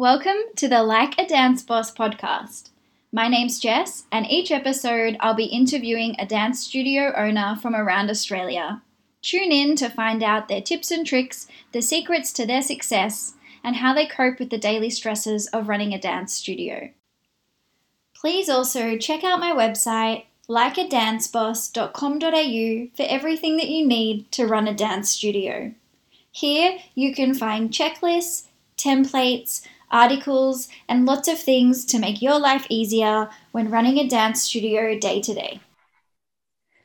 Welcome to the Like a Dance Boss podcast. My name's Jess, and each episode I'll be interviewing a dance studio owner from around Australia. Tune in to find out their tips and tricks, the secrets to their success, and how they cope with the daily stresses of running a dance studio. Please also check out my website, likeadanceboss.com.au, for everything that you need to run a dance studio. Here you can find checklists, templates, articles, and lots of things to make your life easier when running a dance studio day to day.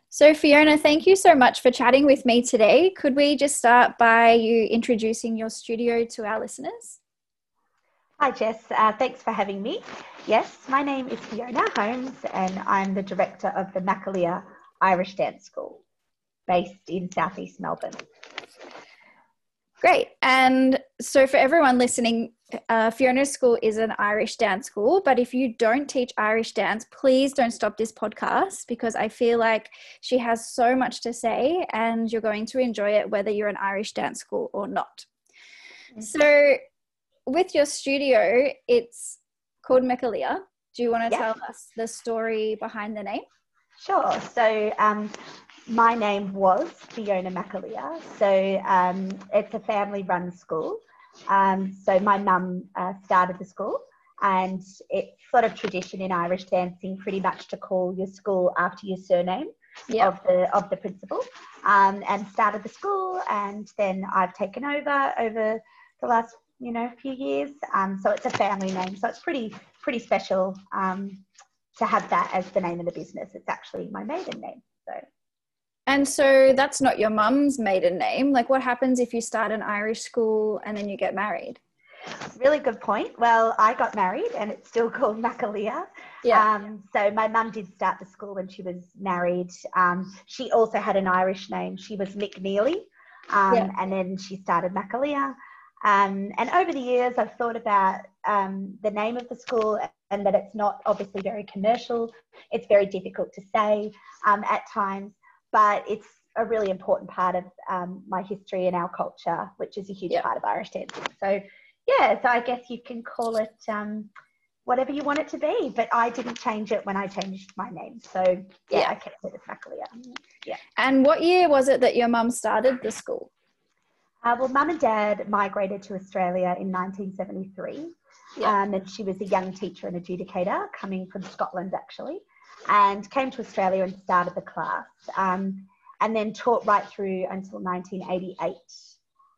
So, Fiona, thank you so much for chatting with me today. Could we just start by you introducing your studio to our listeners? Hi, Jess. Uh, thanks for having me. Yes, my name is Fiona Holmes, and I'm the director of the Makalia Irish Dance School based in southeast Melbourne. Great. And so, for everyone listening, uh, Fiona's school is an Irish dance school. But if you don't teach Irish dance, please don't stop this podcast because I feel like she has so much to say and you're going to enjoy it whether you're an Irish dance school or not. Mm-hmm. So, with your studio, it's called Makalia. Do you want to tell us the story behind the name? Sure. So, um, my name was Fiona Makalia. So um, it's a family run school. Um, so my mum uh, started the school and it's sort of tradition in Irish dancing pretty much to call your school after your surname yep. of the of the principal. Um, and started the school and then I've taken over over the last you know few years. Um, so it's a family name. So it's pretty pretty special um, to have that as the name of the business. It's actually my maiden name. So and so that's not your mum's maiden name. Like, what happens if you start an Irish school and then you get married? Really good point. Well, I got married and it's still called Makalia. Yeah. Um, so my mum did start the school when she was married. Um, she also had an Irish name. She was McNeely. Um, yeah. And then she started Makalia. Um, and over the years, I've thought about um, the name of the school and that it's not obviously very commercial. It's very difficult to say um, at times but it's a really important part of um, my history and our culture, which is a huge part of Irish dancing. So, yeah, so I guess you can call it um, whatever you want it to be, but I didn't change it when I changed my name. So, yeah, yeah. I kept it as Makalia. Yeah. And what year was it that your mum started the school? Uh, well, mum and dad migrated to Australia in 1973. Yeah. Um, and she was a young teacher and adjudicator coming from Scotland, actually and came to Australia and started the class. Um, and then taught right through until 1988.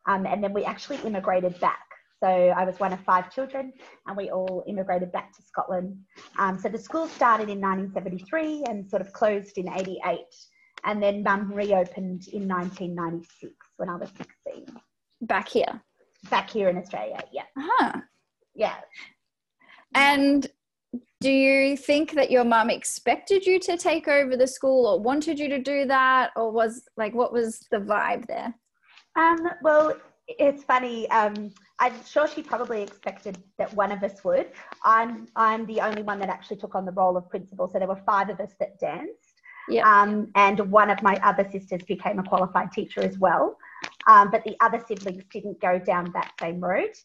Um, and then we actually immigrated back. So I was one of five children, and we all immigrated back to Scotland. Um, so the school started in 1973 and sort of closed in 88. And then mum reopened in 1996 when I was 16. Back here? Back here in Australia, yeah. Uh-huh. Yeah. And do you think that your mum expected you to take over the school or wanted you to do that? Or was like what was the vibe there? Um, well it's funny um, i'm sure she probably expected that one of us would. I'm i'm the only one that actually took on the role of principal so there were five of us that danced. Yeah. Um, and one of my other sisters became a qualified teacher as well. Um, but the other siblings didn't go down that same route.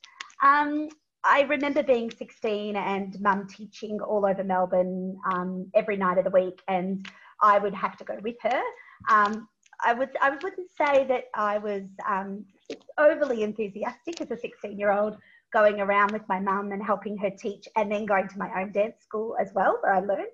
Um, I remember being 16 and mum teaching all over Melbourne um, every night of the week, and I would have to go with her. Um, I would I wouldn't say that I was um, overly enthusiastic as a 16 year old going around with my mum and helping her teach, and then going to my own dance school as well, where I learned.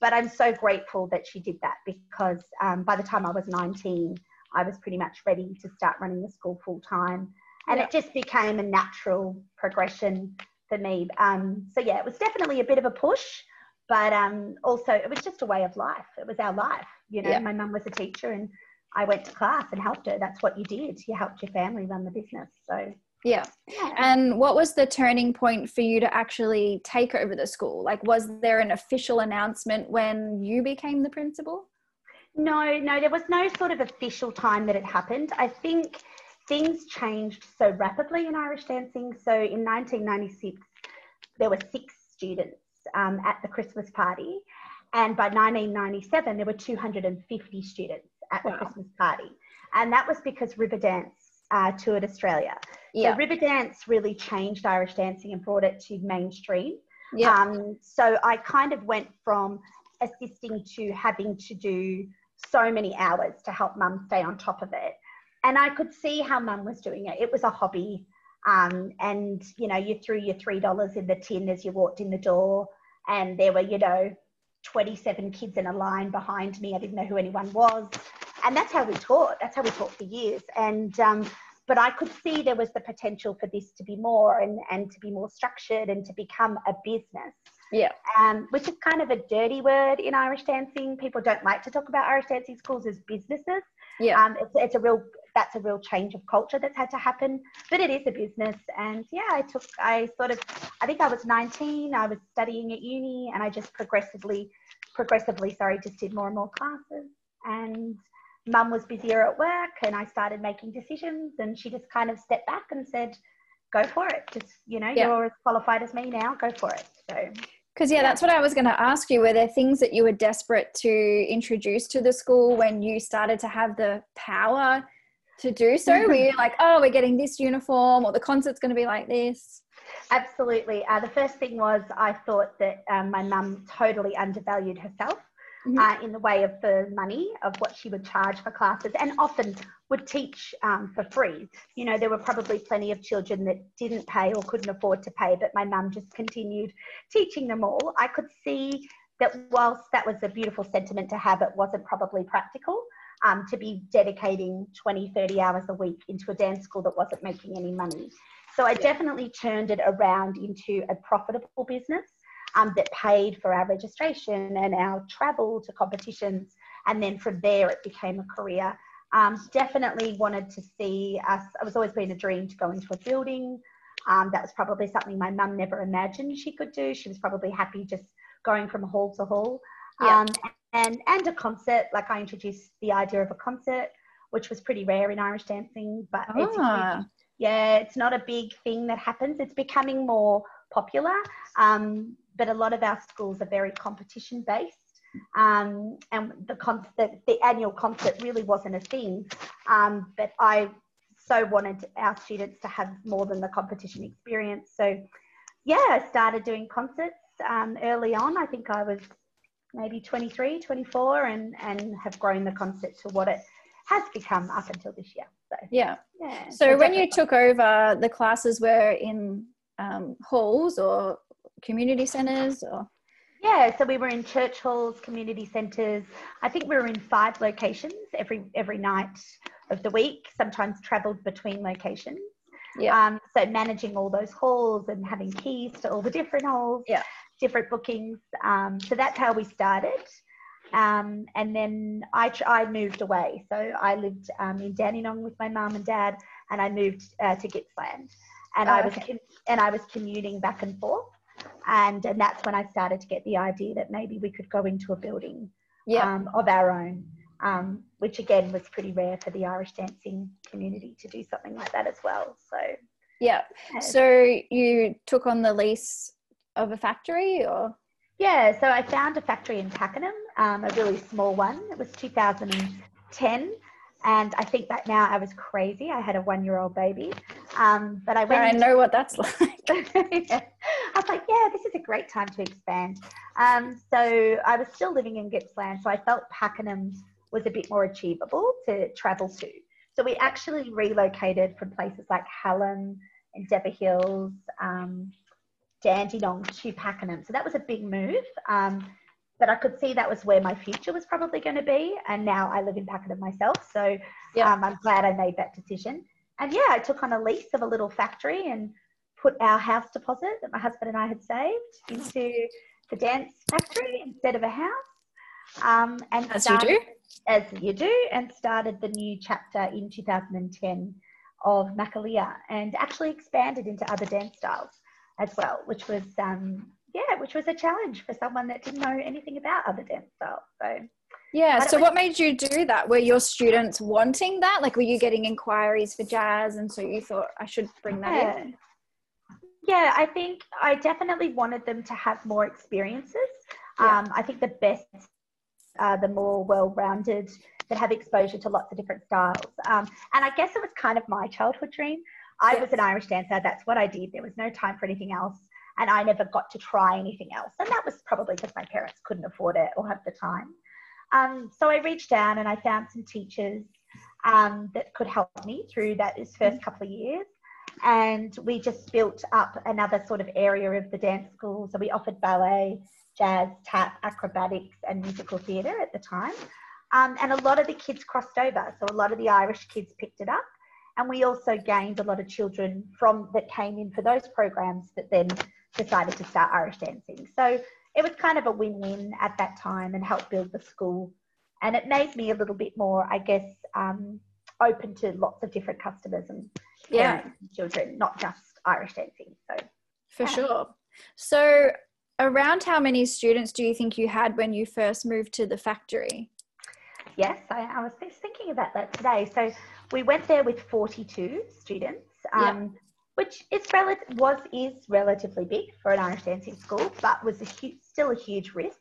But I'm so grateful that she did that because um, by the time I was 19, I was pretty much ready to start running the school full time and yeah. it just became a natural progression for me. Um, so yeah, it was definitely a bit of a push, but um, also it was just a way of life. It was our life. You know, yeah. my mum was a teacher, and I went to class and helped her. That's what you did. You helped your family run the business. So yeah. And what was the turning point for you to actually take over the school? Like, was there an official announcement when you became the principal? No, no, there was no sort of official time that it happened. I think things changed so rapidly in Irish dancing. So in 1996, there were six students um, at the Christmas party. And by 1997, there were 250 students at the wow. Christmas party. And that was because Riverdance uh, toured Australia. Yeah. So Riverdance really changed Irish dancing and brought it to mainstream. Yeah. Um, so I kind of went from assisting to having to do so many hours to help mum stay on top of it. And I could see how mum was doing it. It was a hobby. Um, and, you know, you threw your $3 in the tin as you walked in the door. And there were, you know, 27 kids in a line behind me. I didn't know who anyone was. And that's how we taught. That's how we taught for years. And, um, but I could see there was the potential for this to be more and, and to be more structured and to become a business. Yeah. Um, which is kind of a dirty word in Irish dancing. People don't like to talk about Irish dancing schools as businesses. Yeah. Um, it's, it's a real that's a real change of culture that's had to happen, but it is a business. And yeah, I took I sort of I think I was 19. I was studying at uni, and I just progressively progressively sorry just did more and more classes and mum was busier at work and I started making decisions and she just kind of stepped back and said, go for it. Just, you know, Yeah. you're as qualified as me now, go for it. So Because, yeah, that's what I was going to ask you. Were there things that you were desperate to introduce to the school when you started to have the power to do so? Were you like, oh, we're getting this uniform or the concert's going to be like this? absolutely. Uh, the first thing was I thought that um, my mum totally undervalued herself. Mhm. Uh, in the way of the money of what she would charge for classes and often would teach um, for free. You know, there were probably plenty of children that didn't pay or couldn't afford to pay, but my mum just continued teaching them all. I could see that whilst that was a beautiful sentiment to have, it wasn't probably practical um, to be dedicating 20, 30 hours a week into a dance school that wasn't making any money. So I definitely turned it around into a profitable business um, that paid for our registration and our travel to competitions. And then from there, it became a career. Um, definitely wanted to see us, it was always been a dream to go into a building. Um, that was probably something my mum never imagined she could do. She was probably happy just going from hall to hall. Yeah. Um, and, and a concert, like I introduced the idea of a concert, which was pretty rare in Irish dancing, but it's Ah, yeah, it's not a big thing that happens. It's becoming more popular, um, but a lot of our schools are very competition based. Um, and the, con- the, the annual concert really wasn't a thing. Um, but I so wanted our students to have more than the competition experience. So, yeah, I started doing concerts um, early on. I think I was maybe 23, 24, and, and have grown the concept to what it has become up until this year. So, yeah. yeah. So when you took over, the classes were in um, halls or community centres or? Yeah, so we were in church halls, community centres. I think we were in five locations every every night of the week. Sometimes travelled between locations. Yeah. Um, so managing all those halls and having keys to all the different halls. Yeah. Different bookings. Um, so that's how we started. Um, and then I I moved away. So I lived um, in Dandenong with my mum and dad, and I moved uh, to Gippsland. And Oh, I was okay. and I was commuting back and forth and and that's when I started to get the idea that maybe we could go into a building Yeah. um, of our own, um, which again was pretty rare for the Irish dancing community to do something like that as well. So yeah. So you took on the lease of a factory or? yeah, so I found a factory in Pakenham, um, a really small one. It was 2010. And I think that now I was crazy. I had a one-year-old baby, um, but I went. I know what that's like. Yeah. I was like, yeah, this is a great time to expand. Um, so I was still living in Gippsland, so I felt Pakenham was a bit more achievable to travel to. So we actually relocated from places like Hallam Endeavour Hills, um, Dandenong to Pakenham. So that was a big move. Um, but I could see that was where my future was probably going to be. And now I live in Pakenham myself. So Yeah. um, I'm glad I made that decision. And yeah, I took on a lease of a little factory and put our house deposit that my husband and I had saved into the dance factory instead of a house. Um, and As you do. As you do, and started the new chapter in 2010 of Makalia and actually expanded into other dance styles as well, which was, um, yeah, which was a challenge for someone that didn't know anything about other dance styles. So, Yeah. So was- what made you do that? Were your students wanting that? Like, were you getting inquiries for jazz, and so you thought I should bring that yeah. in? Yeah, I think I definitely wanted them to have more experiences. Yeah. Um, I think the best, uh, the more well-rounded that have exposure to lots of different styles. Um, and I guess it was kind of my childhood dream. I yes. was an Irish dancer. That's what I did. There was no time for anything else. And I never got to try anything else. And that was probably because my parents couldn't afford it or have the time. Um, so I reached down and I found some teachers um, that could help me through that this first mm-hmm. couple of years. And we just built up another sort of area of the dance school. So we offered ballet, jazz, tap, acrobatics, and musical theatre at the time. Um, and a lot of the kids crossed over. So a lot of the Irish kids picked it up. And we also gained a lot of children from that came in for those programs that then decided to start Irish dancing. So it was kind of a win-win at that time and helped build the school. And it made me a little bit more, I guess, um, open to lots of different customers and yeah. children, not just Irish dancing. So for yeah. sure. So around how many students do you think you had when you first moved to the factory? Yes, I, I was just thinking about that today. So we went there with 42 students. Um, which is rel- was is relatively big for an Irish dancing school, but was a hu- still a huge risk.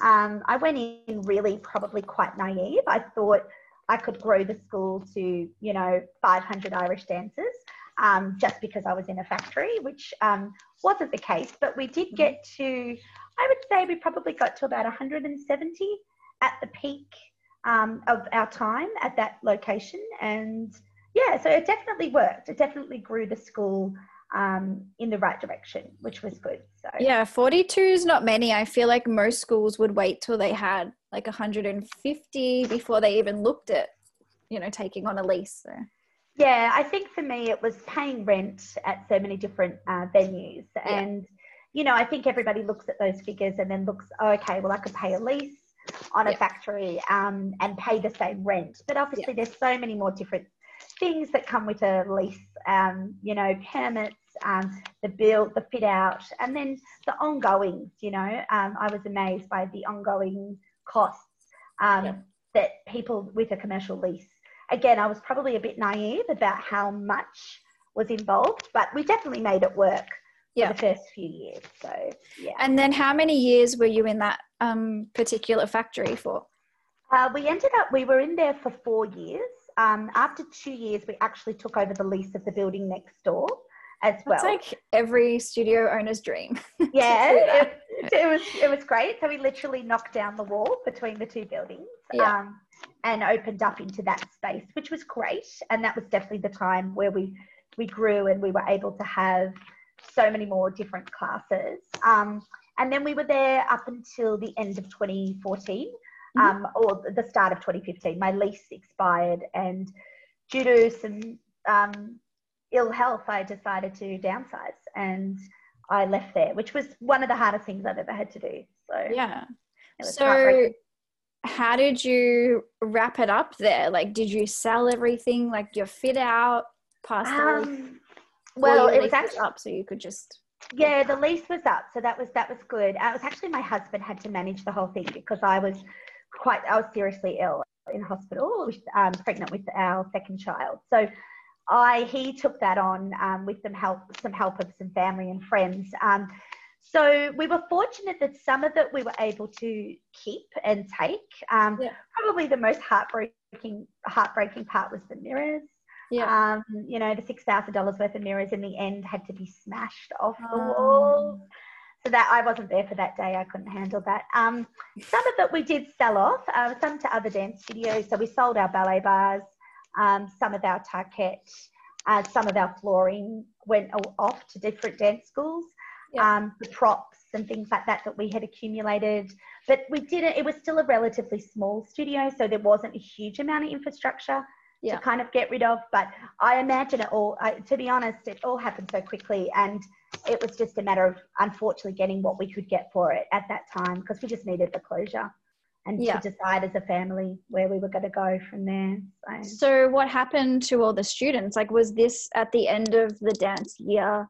Um, I went in really probably quite naive. I thought I could grow the school to you know 500 Irish dancers um, just because I was in a factory, which um, wasn't the case. But we did get to, I would say, we probably got to about 170 at the peak um, of our time at that location, and yeah, so it definitely worked. It definitely grew the school um, in the right direction, which was good. So yeah, 42 is not many. I feel like most schools would wait till they had like 150 before they even looked at, you know, taking on a lease. So. Yeah, I think for me it was paying rent at so many different uh, venues, yeah. and you know, I think everybody looks at those figures and then looks, oh, okay, well, I could pay a lease on a yeah. factory um, and pay the same rent, but obviously yeah. there's so many more different things that come with a lease, um, you know, permits, um, the build, the fit out, and then the ongoing, you know, um, I was amazed by the ongoing costs um, yeah. that people with a commercial lease. Again, I was probably a bit naive about how much was involved, but we definitely made it work yeah. the first few years. So, yeah. And then how many years were you in that um, particular factory for? Uh, we ended up, we were in there for four years um, after two years, we actually took over the lease of the building next door as well. It's like every studio owner's dream. yeah, it, it, was it was great. So we literally knocked down the wall between the two buildings yeah. um, and opened up into that space, which was great. And that was definitely the time where we we grew and we were able to have so many more different classes. Um, and then we were there up until the end of 2014 mm-hmm. um, or the start of 2015. My lease expired, and due to some um, ill health, I decided to downsize, and I left there, which was one of the hardest things I've ever had to do. So yeah. So how did you wrap it up there? Like, did you sell everything? Like your fit out, past um, well, it was actually up, so you could just yeah the lease was up so that was that was good uh, it was actually my husband had to manage the whole thing because i was quite, I was seriously ill in hospital, with, um, pregnant with our second child. So I, he took that on um, with some help, some help of some family and friends. Um, so we were fortunate that some of it we were able to keep and take. Um, yeah. Probably the most heartbreaking, heartbreaking part was the mirrors. Yeah. Um, you know, the six thousand dollars worth of mirrors in the end had to be smashed off the walls so that I wasn't there for that day. I couldn't handle that. Um, some of it we did sell off, uh, some to other dance studios. So we sold our ballet bars, um, some of our Tarkett, uh, some of our flooring went off to different dance schools. Yeah. Um, the props and things like that that we had accumulated, but we didn't. It was still a relatively small studio, so there wasn't a huge amount of infrastructure yeah. to kind of get rid of. But I imagine it all. I, to be honest, it all happened so quickly, and it was just a matter of unfortunately getting what we could get for it at that time because we just needed the closure and yeah. to decide as a family where we were going to go from there. So. so, what happened to all the students? Like, was this at the end of the dance year?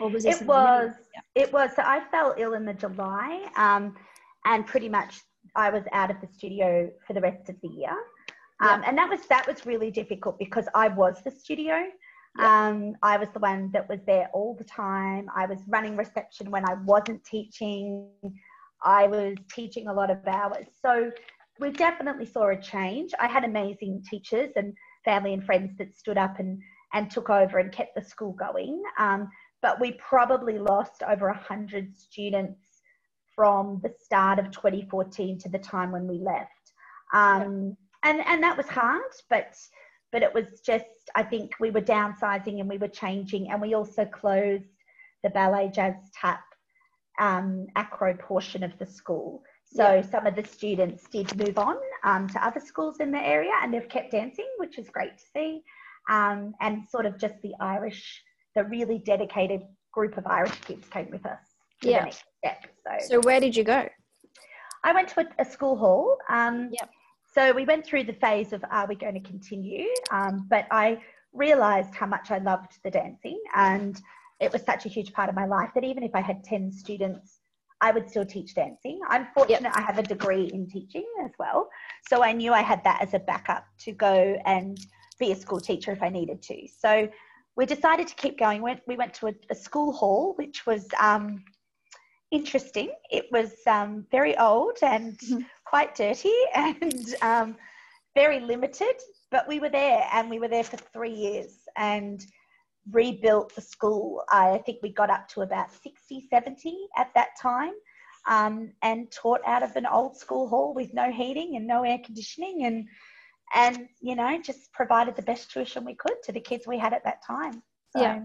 Or was it was. Yeah. It was. So I fell ill in the July, um, and pretty much I was out of the studio for the rest of the year. Um, yeah. And that was that was really difficult because I was the studio. Yeah. Um, I was the one that was there all the time. I was running reception when I wasn't teaching. I was teaching a lot of hours. So we definitely saw a change. I had amazing teachers and family and friends that stood up and, and took over and kept the school going. Um, but we probably lost over 100 students from the start of 2014 to the time when we left. Um, and, and that was hard, but, but it was just, I think we were downsizing and we were changing, and we also closed the ballet, jazz, tap, um, acro portion of the school. So yeah. some of the students did move on um, to other schools in the area and they've kept dancing, which is great to see. Um, and sort of just the Irish, the really dedicated group of Irish kids came with us. yeah. Step, so. so where did you go? I went to a, a school hall. Um, yep. So we went through the phase of are we going to continue? Um, but I realised how much I loved the dancing and it was such a huge part of my life that even if I had 10 students I would still teach dancing. I'm fortunate yep. I have a degree in teaching as well. So I knew I had that as a backup to go and be a school teacher if I needed to. So we decided to keep going. We went to a, school hall, which was um, interesting. It was um, very old and mm-hmm. Quite dirty and um, very limited, but we were there and we were there for three years. And rebuilt the school. I think we got up to about 60, 70 at that time um, and taught out of an old school hall with no heating and no air conditioning and and you know just provided the best tuition we could to the kids we had at that time. So, yeah.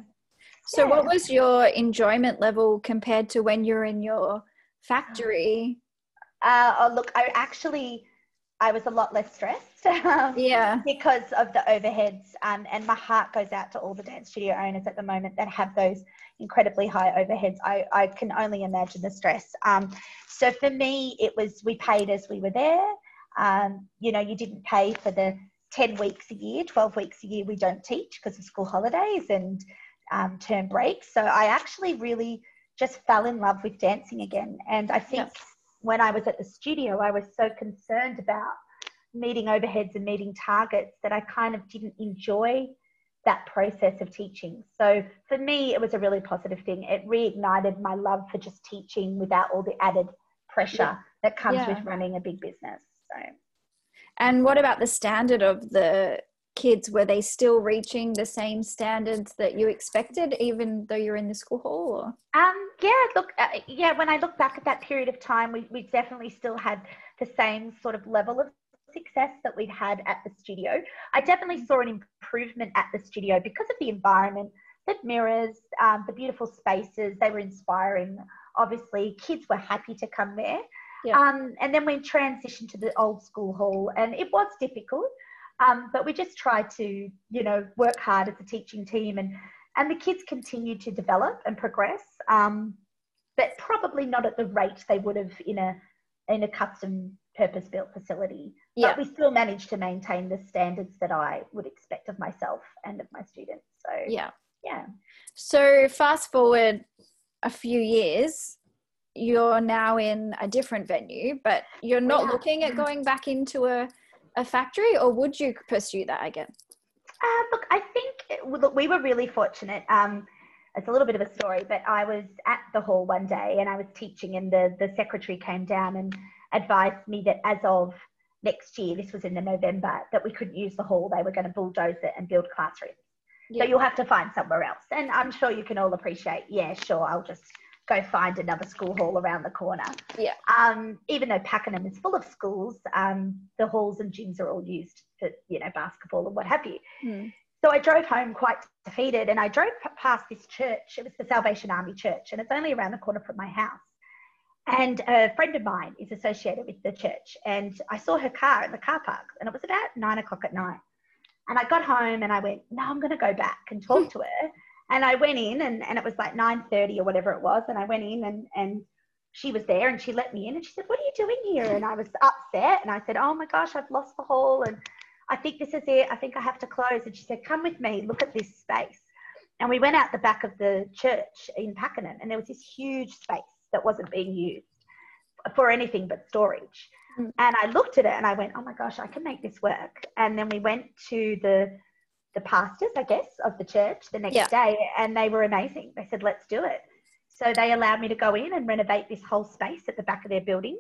So yeah. what was your enjoyment level compared to when you're in your factory? Uh, oh, look, I actually I was a lot less stressed. yeah. Because of the overheads. Um, and my heart goes out to all the dance studio owners at the moment that have those incredibly high overheads. I, I can only imagine the stress. Um, so for me, it was we paid as we were there. Um, you know, you didn't pay for the 10 weeks a year, 12 weeks a year we don't teach because of school holidays and um, term breaks. So I actually really just fell in love with dancing again. And I think when I was at the studio, I was so concerned about meeting overheads and meeting targets that I kind of didn't enjoy that process of teaching. So for me, it was a really positive thing. It reignited my love for just teaching without all the added pressure yeah. that comes yeah. with running a big business. So. And what about the standard of the kids? Were they still reaching the same standards that you expected, even though you're in the school hall? Or? Um, yeah, look, uh, yeah. When I look back at that period of time, we we definitely still had the same sort of level of success that we'd had at the studio. I definitely saw an improvement at the studio because of the environment, the mirrors, um, the beautiful spaces. They were inspiring. Obviously, kids were happy to come there. Yeah. Um, and then we transitioned to the old school hall, and it was difficult. Um, but we just tried to, you know, work hard as a teaching team, and and the kids continued to develop and progress, um, but probably not at the rate they would have in a in a custom purpose built facility. Yeah. But we still managed to maintain the standards that I would expect of myself and of my students. So yeah, yeah. So fast forward a few years, you're now in a different venue, but you're not yeah. looking at going back into a a factory, or would you pursue that again? Uh, look, I think look, we were really fortunate. Um, it's a little bit of a story, but I was at the hall one day and I was teaching, and the the secretary came down and advised me that as of next year, this was in the November, that we couldn't use the hall. They were going to bulldoze it and build classrooms. Yeah. So you'll have to find somewhere else. And I'm sure you can all appreciate, yeah, sure, I'll just go find another school hall around the corner. Yeah. Um, even though Pakenham is full of schools, um, the halls and gyms are all used for, you know, basketball and what have you. Mm. So I drove home quite defeated and I drove past this church. It was the Salvation Army Church and it's only around the corner from my house. And a friend of mine is associated with the church and I saw her car in the car park and it was about nine o'clock at night. And I got home and I went, no, I'm going to go back and talk to her. And I went in and, and it was like 9.30 or whatever it was. And I went in and, and she was there and she let me in and she said, what are you doing here? And I was upset and I said, oh my gosh, I've lost the hall and I think this is it. I think I have to close. And she said, come with me, look at this space. And we went out the back of the church in Pakenham and there was this huge space that wasn't being used for anything but storage. Mm. And I looked at it and I went, oh my gosh, I can make this work. And then we went to the the pastors, I guess, of the church the next yeah. day, and they were amazing. They said, let's do it. So they allowed me to go in and renovate this whole space at the back of their building.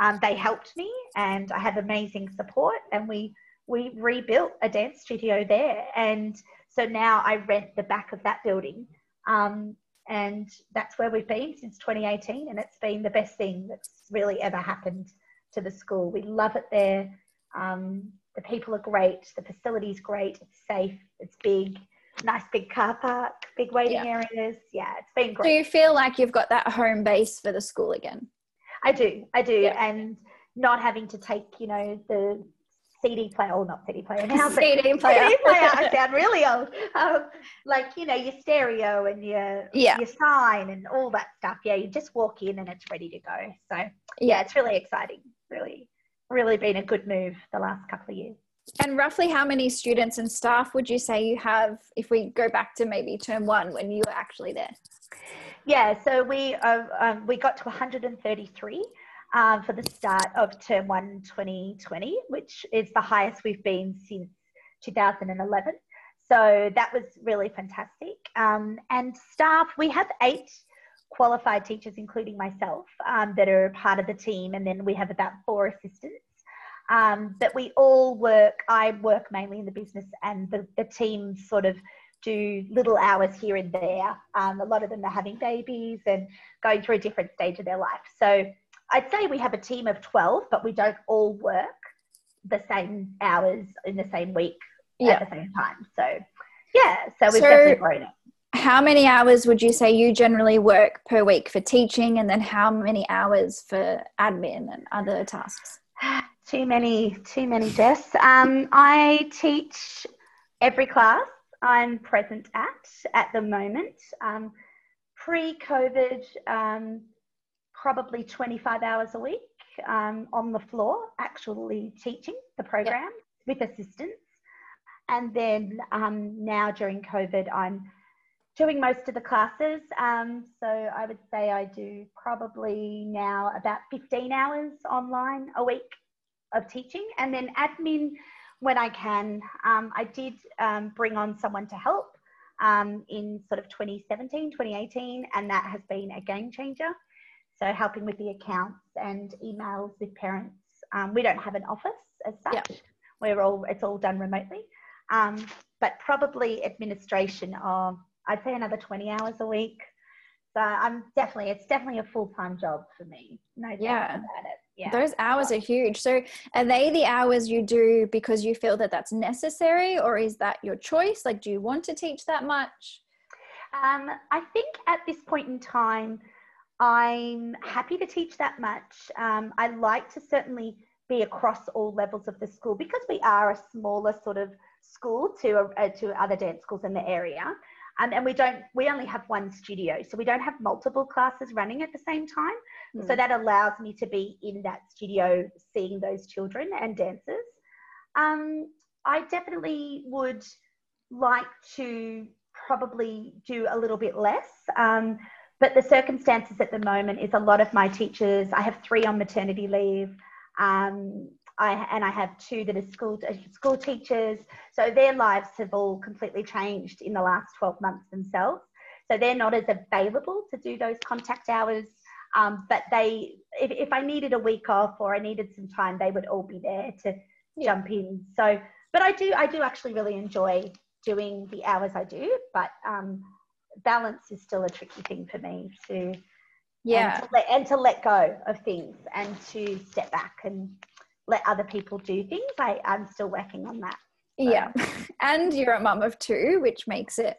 Um, they helped me, and I have amazing support, and we we rebuilt a dance studio there, and so now I rent the back of that building, um, and that's where we've been since 2018, and it's been the best thing that's really ever happened to the school. We love it there. Um, the people are great. The facility's great. It's safe. It's big. Nice big car park, big waiting yeah. areas. Yeah, it's been great. Do you feel like you've got that home base for the school again? I do. I do. Yeah. And not having to take, you know, the CD player, or not CD player now, CD player. CD player. I sound really old. Um, like you know, your stereo and your yeah. your sign and all that stuff. Yeah, you just walk in and it's ready to go. So yeah, it's really exciting. Really, really been a good move the last couple of years. And roughly how many students and staff would you say you have if we go back to maybe term one when you were actually there? Yeah, so we uh, um, we got to 133 um, for the start of term one 2020, which is the highest we've been since 2011. So that was really fantastic. Um, and staff, we have eight qualified teachers, including myself, um, that are part of the team, and then we have about four assistants. Um, but we all work, I work mainly in the business, and the, the team sort of do little hours here and there. Um, a lot of them are having babies and going through a different stage of their life. So I'd say we have a team of 12, but we don't all work the same hours in the same week yeah. at the same time. So, yeah, so we've so, definitely grown it. How many hours would you say you generally work per week for teaching, and then how many hours for admin and other tasks? too many, too many, Jess. Um, I teach every class I'm present at at the moment. Um, Pre COVID, um, probably 25 hours a week um, on the floor, actually teaching the program yep. with assistance. And then um, now during COVID, I'm doing most of the classes. Um, so I would say I do probably now about 15 hours online a week of teaching. And then admin when I can. Um, I did um, bring on someone to help um, in sort of 2017, 2018, and that has been a game changer. So helping with the accounts and emails with parents. Um, we don't have an office as such. Yep. We're all it's all done remotely. Um, but probably administration of I'd say another 20 hours a week. So I'm definitely it's definitely a full time job for me. No doubt yeah. about it. Yeah. Those hours are huge. So are they the hours you do because you feel that that's necessary or is that your choice? Like, do you want to teach that much? Um, I think at this point in time, I'm happy to teach that much. Um, I like to certainly be across all levels of the school because we are a smaller sort of school to uh, to other dance schools in the area. Um, and we don't we only have one studio so we don't have multiple classes running at the same time mm. so hmm. that allows me to be in that studio seeing those children and dancers um, i definitely would like to probably do a little bit less um, but the circumstances at the moment is a lot of my teachers, I have three on maternity leave. Um, I, and I have two that are school, uh, school teachers. So their lives have all completely changed in the last 12 months themselves. So they're not as available to do those contact hours. Um, but they, if, if I needed a week off or I needed some time, they would all be there to yeah. jump in. So, but I do, I do actually really enjoy doing the hours I do. But um, balance is still a tricky thing for me to yeah and to, let, and to let go of things and to step back and let other people do things I, i'm still working on that so. yeah and you're a mum of two which makes it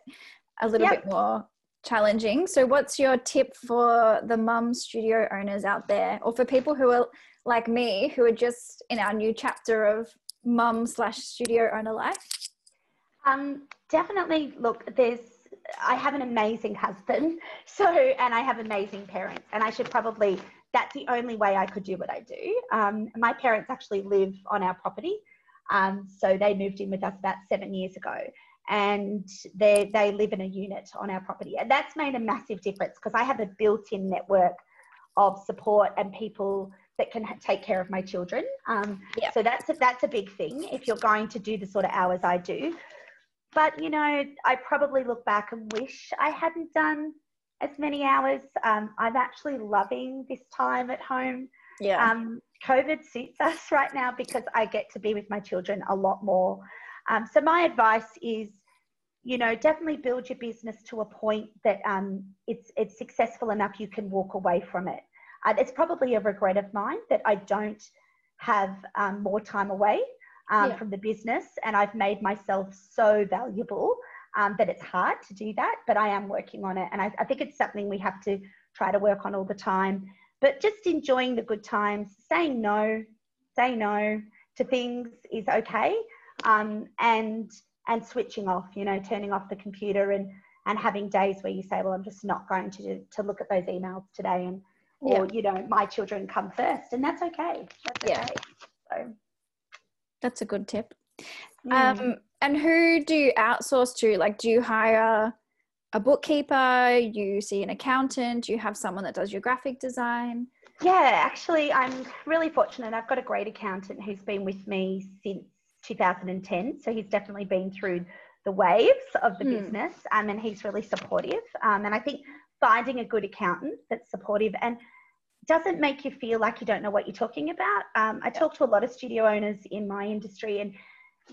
a little yep. bit more challenging so what's your tip for the mum studio owners out there or for people who are like me who are just in our new chapter of mum slash studio owner life um, definitely look there's I have an amazing husband, so and I have amazing parents, and I should probably. That's the only way I could do what I do. Um, my parents actually live on our property, um, so they moved in with us about seven years ago, and they they live in a unit on our property, and that's made a massive difference because I have a built-in network of support and people that can take care of my children. Um, yeah. So that's a, that's a big thing if you're going to do the sort of hours I do. But, you know, I probably look back and wish I hadn't done as many hours. Um, I'm actually loving this time at home. Yeah. Um, COVID suits us right now because I get to be with my children a lot more. Um, so my advice is, you know, definitely build your business to a point that um, it's it's successful enough you can walk away from it. Uh, it's probably a regret of mine that I don't have um, more time away um, yeah. from the business, and I've made myself so valuable um, that it's hard to do that. But I am working on it, and I, I think it's something we have to try to work on all the time but just enjoying the good times, saying no, say no to things is okay, um, and and switching off, you know, turning off the computer and and having days where you say, well, I'm just not going to to look at those emails today, and or yeah. you know, my children come first, and that's okay. That's yeah. Okay. So that's a good tip. Mm. Um, and who do you outsource to? Like, do you hire a bookkeeper, you see an accountant, you have someone that does your graphic design? Yeah, actually, I'm really fortunate. I've got a great accountant who's been with me since 2010. So he's definitely been through the waves of the hmm. business um, and he's really supportive. Um, and I think finding a good accountant that's supportive and doesn't make you feel like you don't know what you're talking about. Um, I talk to a lot of studio owners in my industry and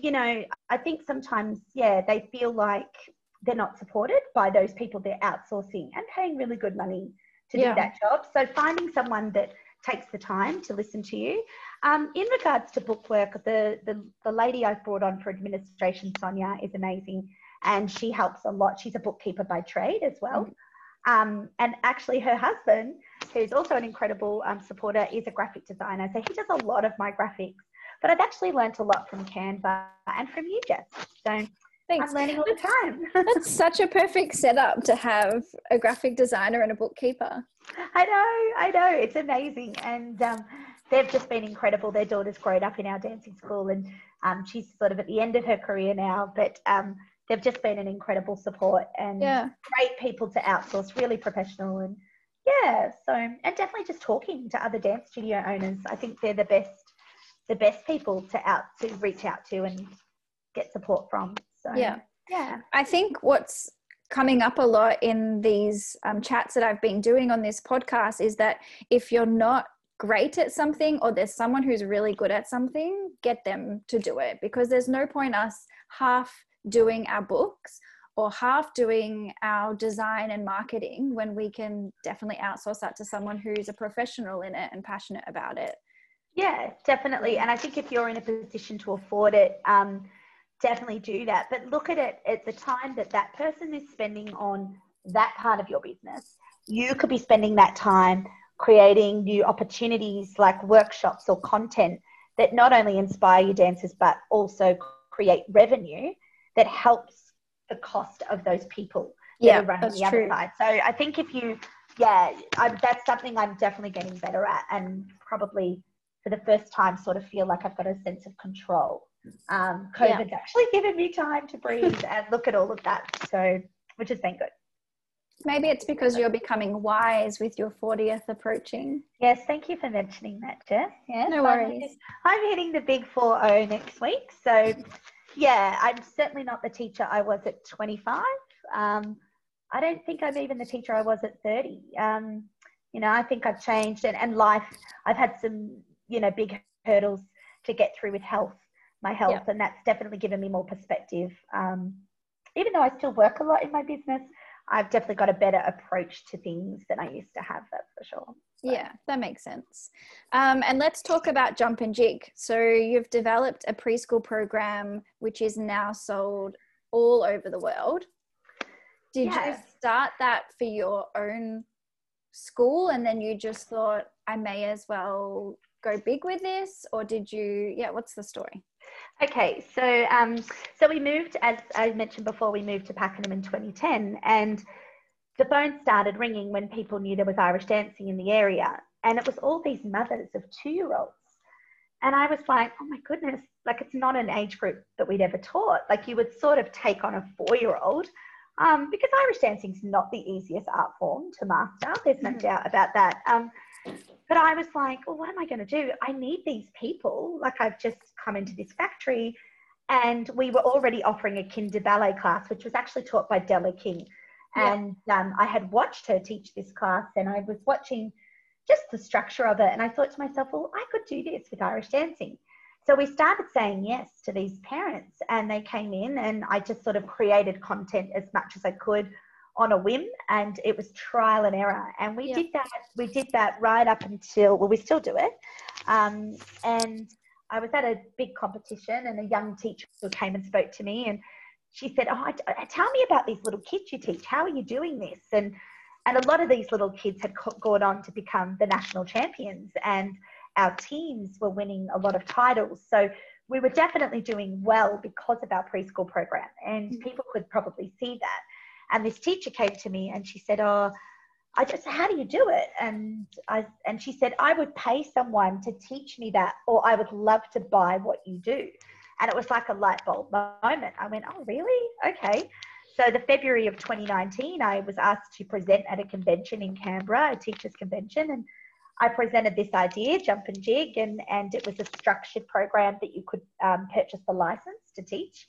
you know, I think sometimes, yeah, they feel like they're not supported by those people they're outsourcing and paying really good money to yeah. do that job. So finding someone that takes the time to listen to you. Um, in regards to bookwork, the, the, the lady I've brought on for administration, Sonia, is amazing and she helps a lot. She's a bookkeeper by trade as well. Mm-hmm. Um, and actually, her husband, who's also an incredible um, supporter, is a graphic designer. So he does a lot of my graphics. But I've actually learnt a lot from Canva and from you, Jess. So Thanks. I'm learning all the time. That's such a perfect setup to have a graphic designer and a bookkeeper. I know, I know. It's amazing. And um, they've just been incredible. Their daughter's grown up in our dancing school and um, she's sort of at the end of her career now, but um, they've just been an incredible support and yeah. great people to outsource, really professional. And yeah, so, and definitely just talking to other dance studio owners. I think they're the best, the best people to out, to reach out to and get support from. So, yeah. Yeah. I think what's coming up a lot in these um, chats that I've been doing on this podcast is that if you're not great at something or there's someone who's really good at something, get them to do it because there's no point us half doing our books or half doing our design and marketing when we can definitely outsource that to someone who's a professional in it and passionate about it. Yeah, definitely. And I think if you're in a position to afford it, um, definitely do that. But look at it at the time that that person is spending on that part of your business. You could be spending that time creating new opportunities like workshops or content that not only inspire your dancers but also create revenue that helps the cost of those people yeah, that are running the true. other side. So I think if you, yeah, I, that's something I'm definitely getting better at and probably for the first time sort of feel like I've got a sense of control um, COVID's yeah. actually given me time to breathe and look at all of that. So, which has been good. Maybe it's because you're becoming wise with your 40th approaching. Yes, thank you for mentioning that, Jess. Yes, no worries. I'm, I'm hitting the big 4 0 next week. So, yeah, I'm certainly not the teacher I was at 25. Um, I don't think I'm even the teacher I was at 30. Um, you know, I think I've changed and, and life, I've had some, you know, big hurdles to get through with health my health, yeah. and that's definitely given me more perspective. Um, even though I still work a lot in my business, I've definitely got a better approach to things than I used to have. That's for sure. So. Yeah, that makes sense. Um, and let's talk about Jump and Jig. So you've developed a preschool program which is now sold all over the world. Did yeah. you start that for your own school and then you just thought I may as well go big with this or did you yeah what's the story Okay, so um, so we moved, as I mentioned before, we moved to Pakenham in 2010, and the phone started ringing when people knew there was Irish dancing in the area, and it was all these mothers of two-year-olds, and I was like, oh my goodness, like it's not an age group that we'd ever taught. Like you would sort of take on a four-year-old, um, because Irish dancing is not the easiest art form to master. There's no mm-hmm. doubt about that. Um, but I was like, well, what am I going to do? I need these people. Like, I've just come into this factory, and we were already offering a kinder ballet class, which was actually taught by Della King. Yeah. And um, I had watched her teach this class, and I was watching just the structure of it. And I thought to myself, well, I could do this with Irish dancing. So we started saying yes to these parents, and they came in, and I just sort of created content as much as I could on a whim, and it was trial and error. And we yeah. did that. We did that right up until well, we still do it. Um, and I was at a big competition, and a young teacher came and spoke to me, and she said, "Oh, tell me about these little kids you teach. How are you doing this?" And and a lot of these little kids had gone on to become the national champions, and our teams were winning a lot of titles. So we were definitely doing well because of our preschool program, and mm-hmm. people could probably see that. And this teacher came to me and she said, "Oh, I just how do you do it?" And I and she said, "I would pay someone to teach me that, or I would love to buy what you do." And it was like a light bulb moment. I went, "Oh, really? Okay." So the February of 2019, I was asked to present at a convention in Canberra, a teachers convention, and I presented this idea, Jump and Jig, and, and it was a structured program that you could um, purchase the license to teach.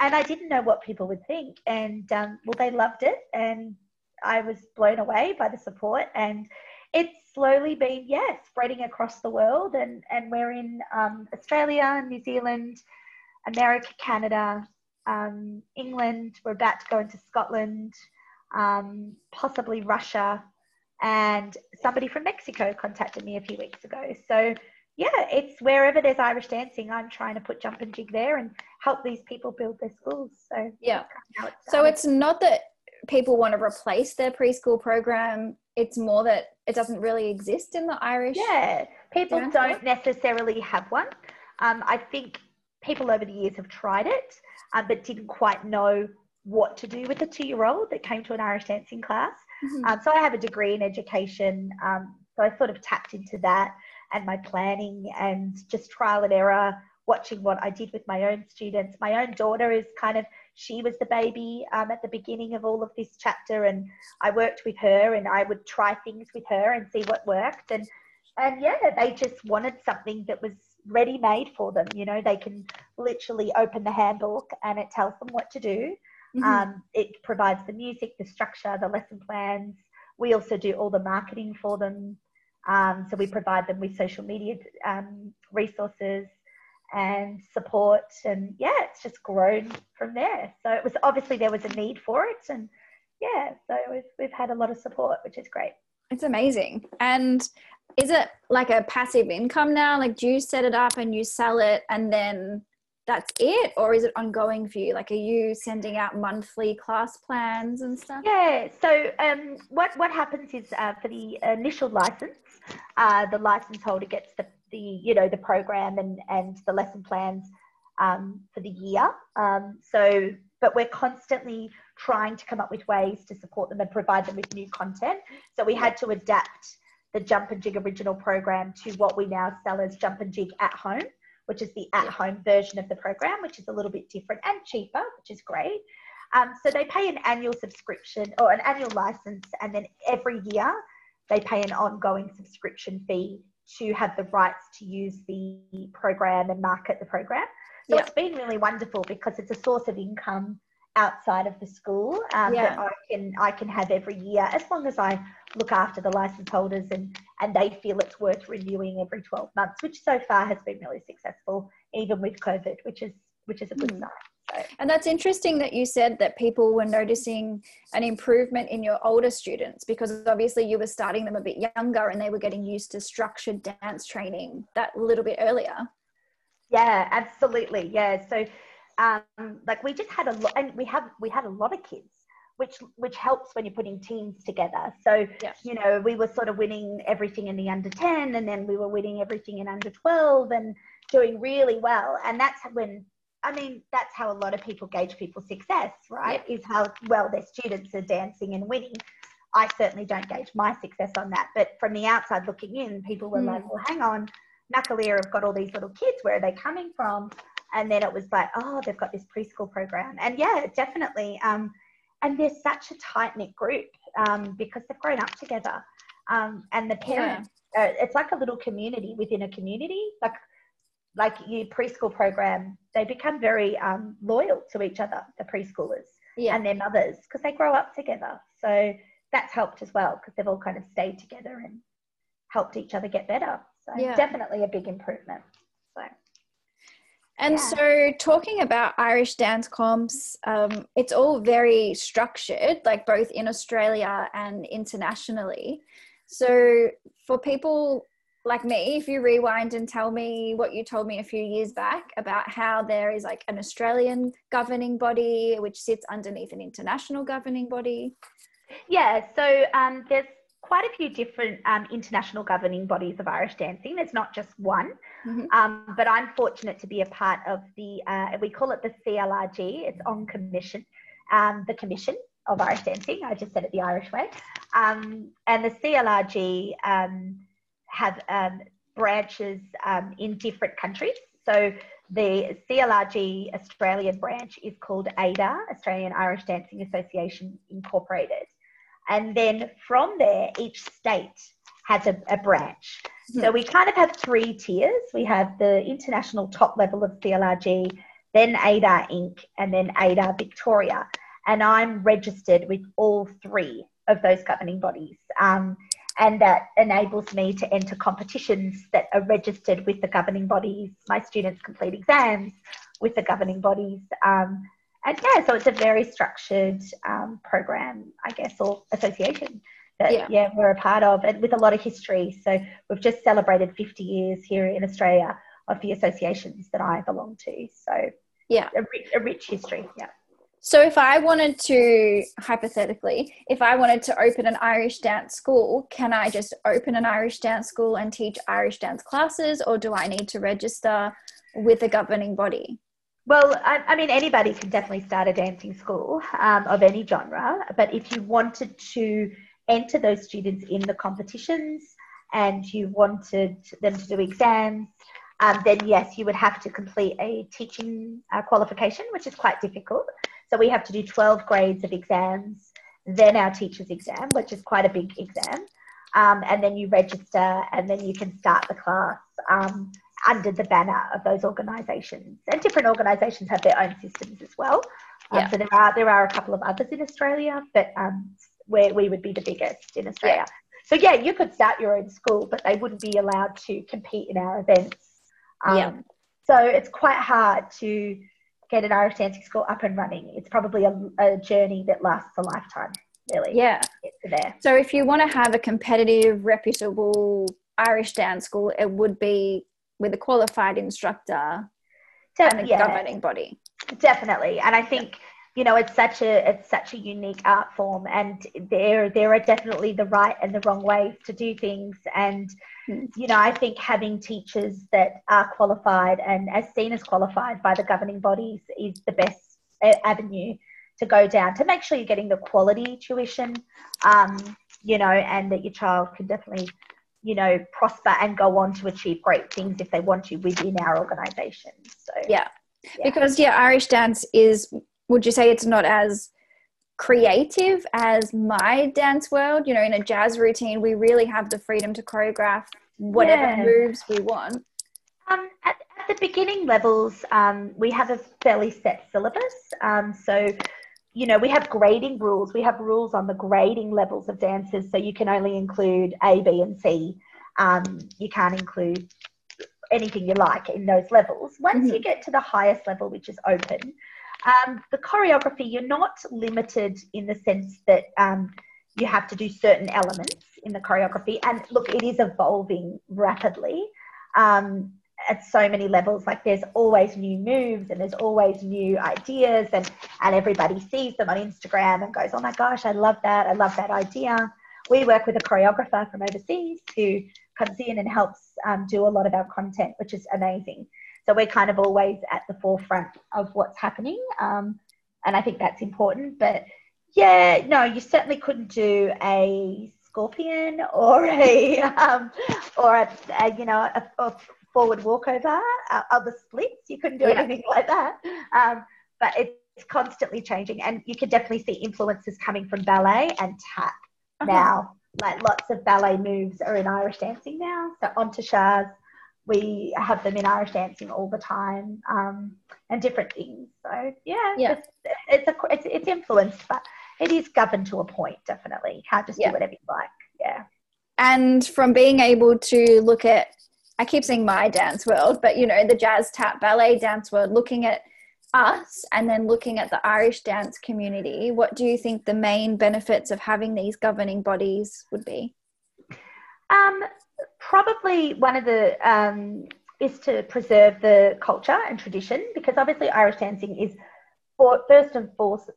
And I didn't know what people would think. And um, well, they loved it. And I was blown away by the support. And it's slowly been, yeah, spreading across the world. And, and we're in um, Australia, New Zealand, America, Canada, um, England. We're about to go into Scotland, um, possibly Russia, and somebody from Mexico contacted me a few weeks ago. So yeah, it's wherever there's Irish dancing, I'm trying to put jump and jig there and help these people build their schools. So yeah, it's so it's not that people want to replace their preschool program. It's more that it doesn't really exist in the Irish. Yeah, people don't necessarily have one. Um, I think people over the years have tried it, um, but didn't quite know what to do with a two-year-old that came to an Irish dancing class. Mm-hmm. Um, so I have a degree in education. Um, so I sort of tapped into that and my planning and just trial and error, watching what I did with my own students. My own daughter is kind of, she was the baby um, at the beginning of all of this chapter, and I worked with her and I would try things with her and see what worked. And and yeah, they just wanted something that was ready made for them. You know, they can literally open the handbook and it tells them what to do. Mm-hmm. Um, it provides the music, the structure, the lesson plans. We also do all the marketing for them. Um, so we provide them with social media um, resources and support. And yeah, it's just grown from there. So it was obviously there was a need for it. And yeah, so we've, we've had a lot of support, which is great. It's amazing. And is it like a passive income now? Like, do you set it up and you sell it and then that's it? Or is it ongoing for you? Like are you sending out monthly class plans and stuff? Yeah so um, what what happens is uh, for the initial license uh, the license holder gets the, the you know the program and and the lesson plans um, for the year. Um, so but we're constantly trying to come up with ways to support them and provide them with new content. So we had to adapt the jump and jig original program to what we now sell as jump and jig at home which is the at home version of the program, which is a little bit different and cheaper, which is great. Um, so they pay an annual subscription or an annual license, and then every year they pay an ongoing subscription fee to have the rights to use the program and market the program. So it's been really wonderful because it's a source of income outside of the school um, yeah. that I can I can have every year as long as I look after the license holders and and they feel it's worth renewing every 12 months, which so far has been really successful, even with COVID, which is which is a good mm. sign. So. And that's interesting that you said that people were noticing an improvement in your older students because obviously you were starting them a bit younger and they were getting used to structured dance training that little bit earlier. Yeah, absolutely. Yeah. So um, like we just had a lot, and we have we had a lot of kids, which which helps when you're putting teams together. So yeah. you know we were sort of winning everything in the under ten, and then we were winning everything in under twelve, and doing really well. And that's when I mean that's how a lot of people gauge people's success, right? Yeah. Is how well their students are dancing and winning. I certainly don't gauge my success on that, but from the outside looking in, people were mm. like, "Well, hang on." Makalia have got all these little kids. Where are they coming from? And then it was like oh they've got this preschool program and yeah definitely um, and they're such a tight knit group um, because they've grown up together um, and the parents yeah. uh, it's like a little community within a community like like your preschool program they become very um, loyal to each other the preschoolers yeah. and their mothers because they grow up together so that's helped as well because they've all kind of stayed together and helped each other get better. So Yeah. definitely a big improvement. And Yeah. so, talking about Irish dance comps, um, it's all very structured, like both in Australia and internationally. So, for people like me, if you rewind and tell me what you told me a few years back about how there is like an Australian governing body which sits underneath an international governing body. Yeah, so um, there's quite a few different um, international governing bodies of Irish dancing. There's not just one, Mhm. um, but I'm fortunate to be a part of the, uh, we call it the CLRG, it's on commission, um, the Commission of Irish Dancing. I just said it the Irish way. Um, and the CLRG um, have um, branches um, in different countries. So the CLRG Australian branch is called AIDA, Australian Irish Dancing Association Incorporated. And then from there, each state has a, a branch. So we kind of have three tiers. We have the international top level of CLRG, then AIDA Inc., and then AIDA Victoria. And I'm registered with all three of those governing bodies. Um, and that enables me to enter competitions that are registered with the governing bodies. My students complete exams with the governing bodies. Um, and yeah, so it's a very structured um, program, I guess, or association that Yeah. yeah. we're a part of, and with a lot of history. So we've just celebrated 50 years here in Australia of the associations that I belong to. So Yeah. a rich, a rich history. Yeah. So, if I wanted to, hypothetically, if I wanted to open an Irish dance school, can I just open an Irish dance school and teach Irish dance classes, or do I need to register with a governing body? Well, I, I mean, anybody can definitely start a dancing school um, of any genre, but if you wanted to enter those students in the competitions and you wanted them to do exams, um, then yes, you would have to complete a teaching uh, qualification, which is quite difficult. So we have to do 12 grades of exams, then our teacher's exam, which is quite a big exam. Um, and then you register and then you can start the class. Under the banner of those organisations. And different organisations have their own systems as well. Um, Yeah. So there are there are a couple of others in Australia, but um, where we would be the biggest in Australia. Yeah. So yeah, you could start your own school, but they wouldn't be allowed to compete in our events. Um, Yeah. So it's quite hard to get an Irish dancing school up and running. It's probably a, a journey that lasts a lifetime, really. Yeah. to get to there. So, if you want to have a competitive, reputable Irish dance school, it would be with a qualified instructor So, and a yeah. governing body. definitely and i think you know it's such a it's such a unique art form and there there are definitely the right and the wrong ways to do things and Mm. you know i think having teachers that are qualified and as seen as qualified by the governing bodies is the best avenue to go down to make sure you're getting the quality tuition um, you know and that your child can definitely you know prosper and go on to achieve great things if they want to within our organization so Yeah. Yeah. Because, yeah, Irish dance is, would you say it's not as creative as my dance world? You know, in a jazz routine, we really have the freedom to choreograph whatever Yeah. moves we want. Um, at, at the beginning levels, um, we have a fairly set syllabus. Um, so, you know, we have grading rules. We have rules on the grading levels of dances. So you can only include A, B, and C. Um, you can't include anything you like in those levels. Once you get to the highest level, which is open, um, the choreography, you're not limited in the sense that um, you have to do certain elements in the choreography. And look, it is evolving rapidly. Um, at so many levels like there's always new moves and there's always new ideas and and everybody sees them on instagram and goes oh my gosh i love that. I love that idea. We work with a choreographer from overseas who comes in and helps um, do a lot of our content which is amazing. So we're kind of always at the forefront of what's happening um, and i think that's important. But yeah no you certainly couldn't do a scorpion or a um, or a, a you know a, a forward walkover uh, of the splits. You couldn't do Yeah. anything like that. Um, but it's constantly changing, and you can definitely see influences coming from ballet and tap Uh-huh. now. Like lots of ballet moves are in Irish dancing now. So entrechats, we have them in Irish dancing all the time, um, and different things. So yeah, Yeah. It's, it's a it's, it's influenced, but it is governed to a point. Definitely, you can't just Yeah. do whatever you like. Yeah. and from being able to look at I keep saying my dance world, but you know, the jazz tap ballet dance world, looking at us and then looking at the Irish dance community, what do you think the main benefits of having these governing bodies would be? Um, probably one of the um, is to preserve the culture and tradition because obviously Irish dancing is for, first and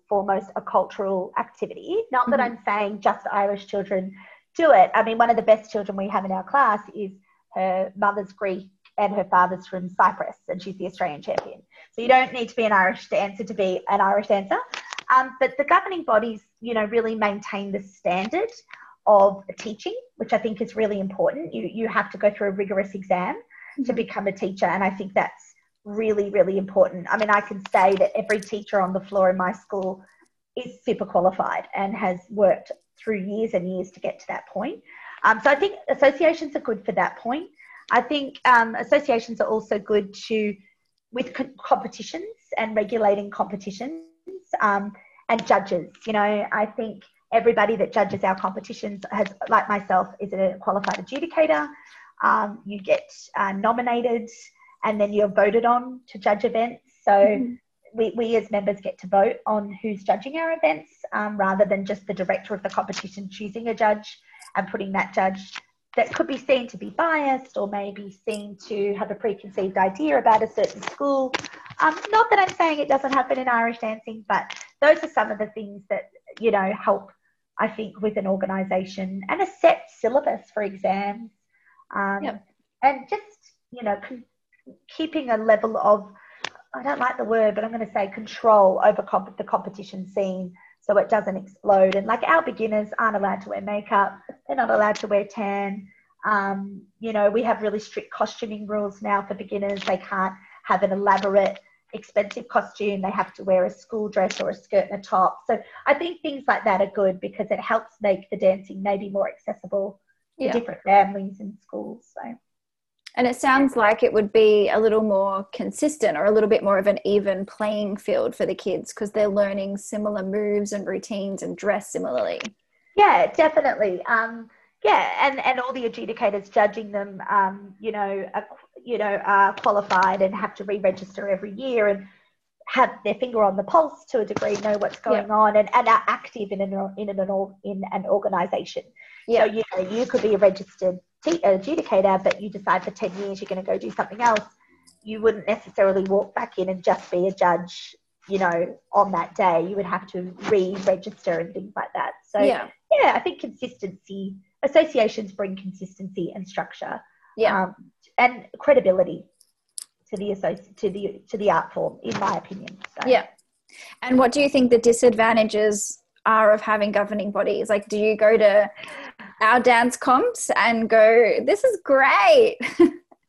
foremost a cultural activity. Not mm-hmm. that I'm saying just Irish children do it. I mean, one of the best children we have in our class is her mother's Greek and her father's from Cyprus, and she's the Australian champion. So you don't need to be an Irish dancer to be an Irish dancer. Um, but the governing bodies, you know, really maintain the standard of teaching, which I think is really important. You you have to go through a rigorous exam mm-hmm. to become a teacher, and I think that's really really important. I mean, I can say that every teacher on the floor in my school is super qualified and has worked through years and years to get to that point. Um, so I think associations are good for that point. I think um, associations are also good to with co- competitions and regulating competitions um, and judges. You know, I think everybody that judges our competitions has, like myself, is a qualified adjudicator. Um, you get uh, nominated and then you're voted on to judge events. So mm-hmm. we, we as members get to vote on who's judging our events um, rather than just the director of the competition choosing a judge and putting that judge that could be seen to be biased or maybe seen to have a preconceived idea about a certain school. Um, not that I'm saying it doesn't happen in Irish dancing, but those are some of the things that, you know, help, I think, with an organisation and a set syllabus for exams. Um, yep. And just, you know, con- keeping a level of, I don't like the word, but I'm going to say control over comp- the competition scene so it doesn't explode. And like our beginners aren't allowed to wear makeup, they're not allowed to wear tan. Um, you know, we have really strict costuming rules now for beginners. They can't have an elaborate, expensive costume. They have to wear a school dress or a skirt and a top. So I think things like that are good because it helps make the dancing maybe more accessible to yeah. different families and schools. So and it sounds like it would be a little more consistent or a little bit more of an even playing field for the kids because they're learning similar moves and routines and dress similarly. Yeah, definitely. Um, yeah, and, and all the adjudicators judging them, um, you know, are, you know, are qualified and have to re-register every year and have their finger on the pulse to a degree, know what's going yeah. on, and, and are active in an in an in an organisation. Yeah. So you know, you could be a registered adjudicator, but you decide for 10 years you're going to go do something else, you wouldn't necessarily walk back in and just be a judge, you know, on that day. You would have to re register and things like that. So, yeah. yeah, I think consistency, associations bring consistency and structure. Yeah. Um, and credibility to the associ- to the to the art form in my opinion so. yeah and what do you think the disadvantages are of having governing bodies like do you go to our dance comps and go, this is great.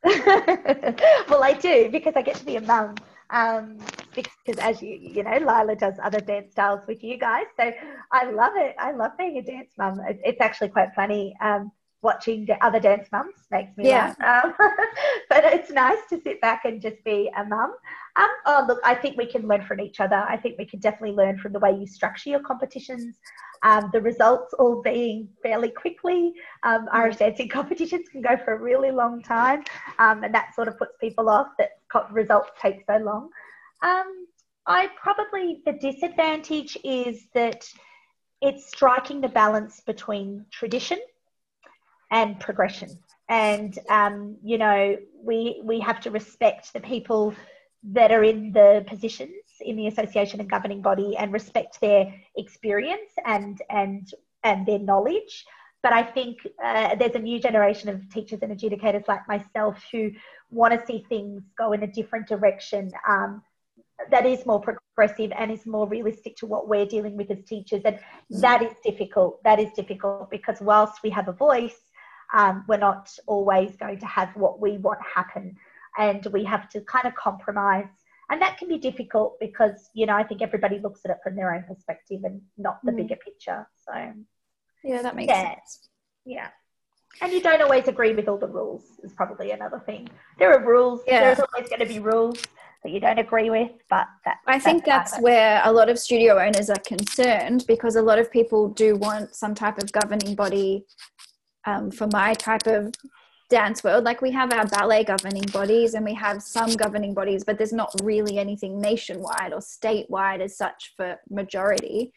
well, I do because I get to be a mum. Um, because as you you know, Lila does other dance styles with you guys, so I love it. I love being a dance mum. It's actually quite funny. Um, watching the other dance mums makes me yeah. laugh. Um, but it's nice to sit back and just be a mum. Um, oh, look, I think we can learn from each other. I think we can definitely learn from the way you structure your competitions. Um, the results all being fairly quickly. Um, Irish dancing competitions can go for a really long time, um, and that sort of puts people off that results take so long. Um, I probably, the disadvantage is that it's striking the balance between tradition and progression. And um, you know, we we have to respect the people that are in the positions in the association and governing body and respect their experience and and and their knowledge. But I think uh, there's a new generation of teachers and adjudicators like myself who want to see things go in a different direction um, that is more progressive and is more realistic to what we're dealing with as teachers. And that is difficult. That is difficult because whilst we have a voice, um, we're not always going to have what we want happen. And we have to kind of compromise. And that can be difficult because you know i think everybody looks at it from their own perspective and not the mm. bigger picture. So yeah that makes yeah. sense. Yeah. And you don't always agree with all the rules is probably another thing. There are rules. Yeah. there's always going to be rules that you don't agree with but that, i think that's, that's where a lot of studio owners are concerned because a lot of people do want some type of governing body um, for my type of dance world like we have our ballet governing bodies and we have some governing bodies but there's not really anything nationwide or statewide as such for majority.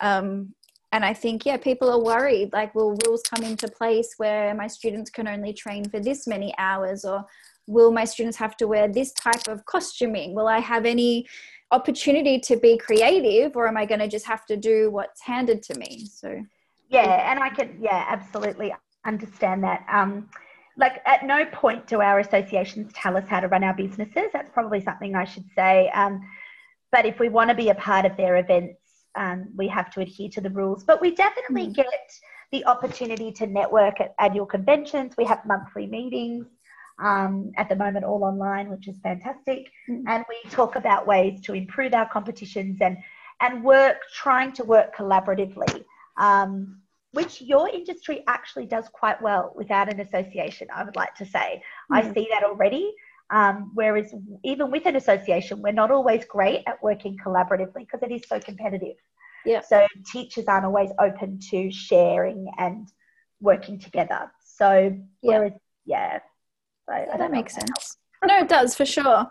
Um, and i think yeah people are worried like will rules come into place where my students can only train for this many hours or will my students have to wear this type of costuming? Will i have any opportunity to be creative or am i going to just have to do what's handed to me? So yeah and i can yeah absolutely understand that um like at no point do our associations tell us how to run our businesses that's probably something i should say um, but if we want to be a part of their events um, we have to adhere to the rules but we definitely mm. get the opportunity to network at annual conventions we have monthly meetings um, at the moment all online, which is fantastic. Mm. And we talk about ways to improve our competitions and and work trying to work collaboratively, um, which your industry actually does quite well without an association. I would like to say mm. I see that already. Um, whereas even with an association, we're not always great at working collaboratively because it is so competitive. Yeah. So teachers aren't always open to sharing and working together. So yeah. whereas yeah, I, yeah, that makes sense. no, it does for sure.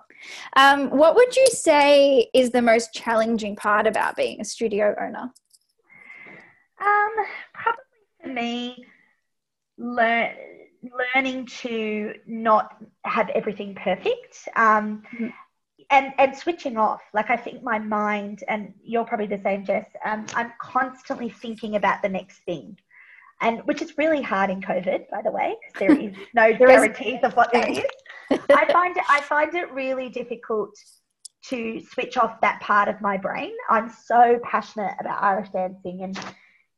Um, what would you say is the most challenging part about being a studio owner? Um, probably for me, learn learning to not have everything perfect. Um, mm-hmm. And, and switching off like i think my mind and you're probably the same jess um, i'm constantly thinking about the next thing and which is really hard in COVID, by the way, because there is no guarantees of what that is. I find it, I find it really difficult to switch off that part of my brain. I'm so passionate about Irish dancing and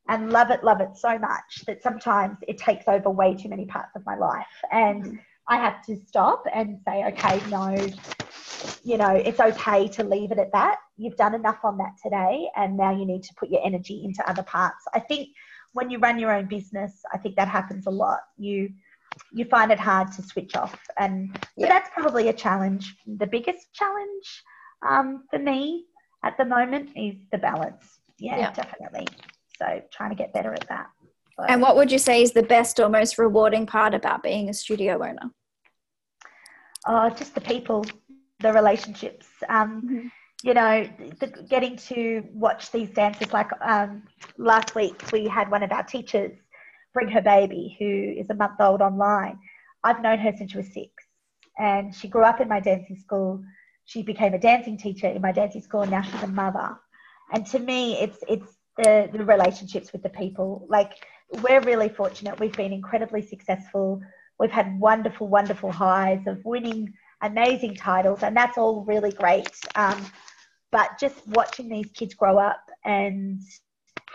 and love it, love it so much that sometimes it takes over way too many parts of my life, and. I have to stop and say, okay, no, you know, it's okay to leave it at that. You've done enough on that today, and now you need to put your energy into other parts. I think when you run your own business, I think that happens a lot. You you find it hard to switch off, and so that's probably a challenge. The biggest challenge um, for me at the moment is the balance. Yeah, yeah, definitely. So trying to get better at that. But, and what would you say is the best or most rewarding part about being a studio owner? Oh, just the people, the relationships. Um, mm-hmm you know, the, getting to watch these dances. Like um, last week, we had one of our teachers bring her baby, who is a month old, online. I've known her since she was six, and she grew up in my dancing school. She became a dancing teacher in my dancing school, and now she's a mother. And to me, it's it's the, the relationships with the people. Like we're really fortunate. We've been incredibly successful. We've had wonderful, wonderful highs of winning amazing titles, and that's all really great. Um, but just watching these kids grow up and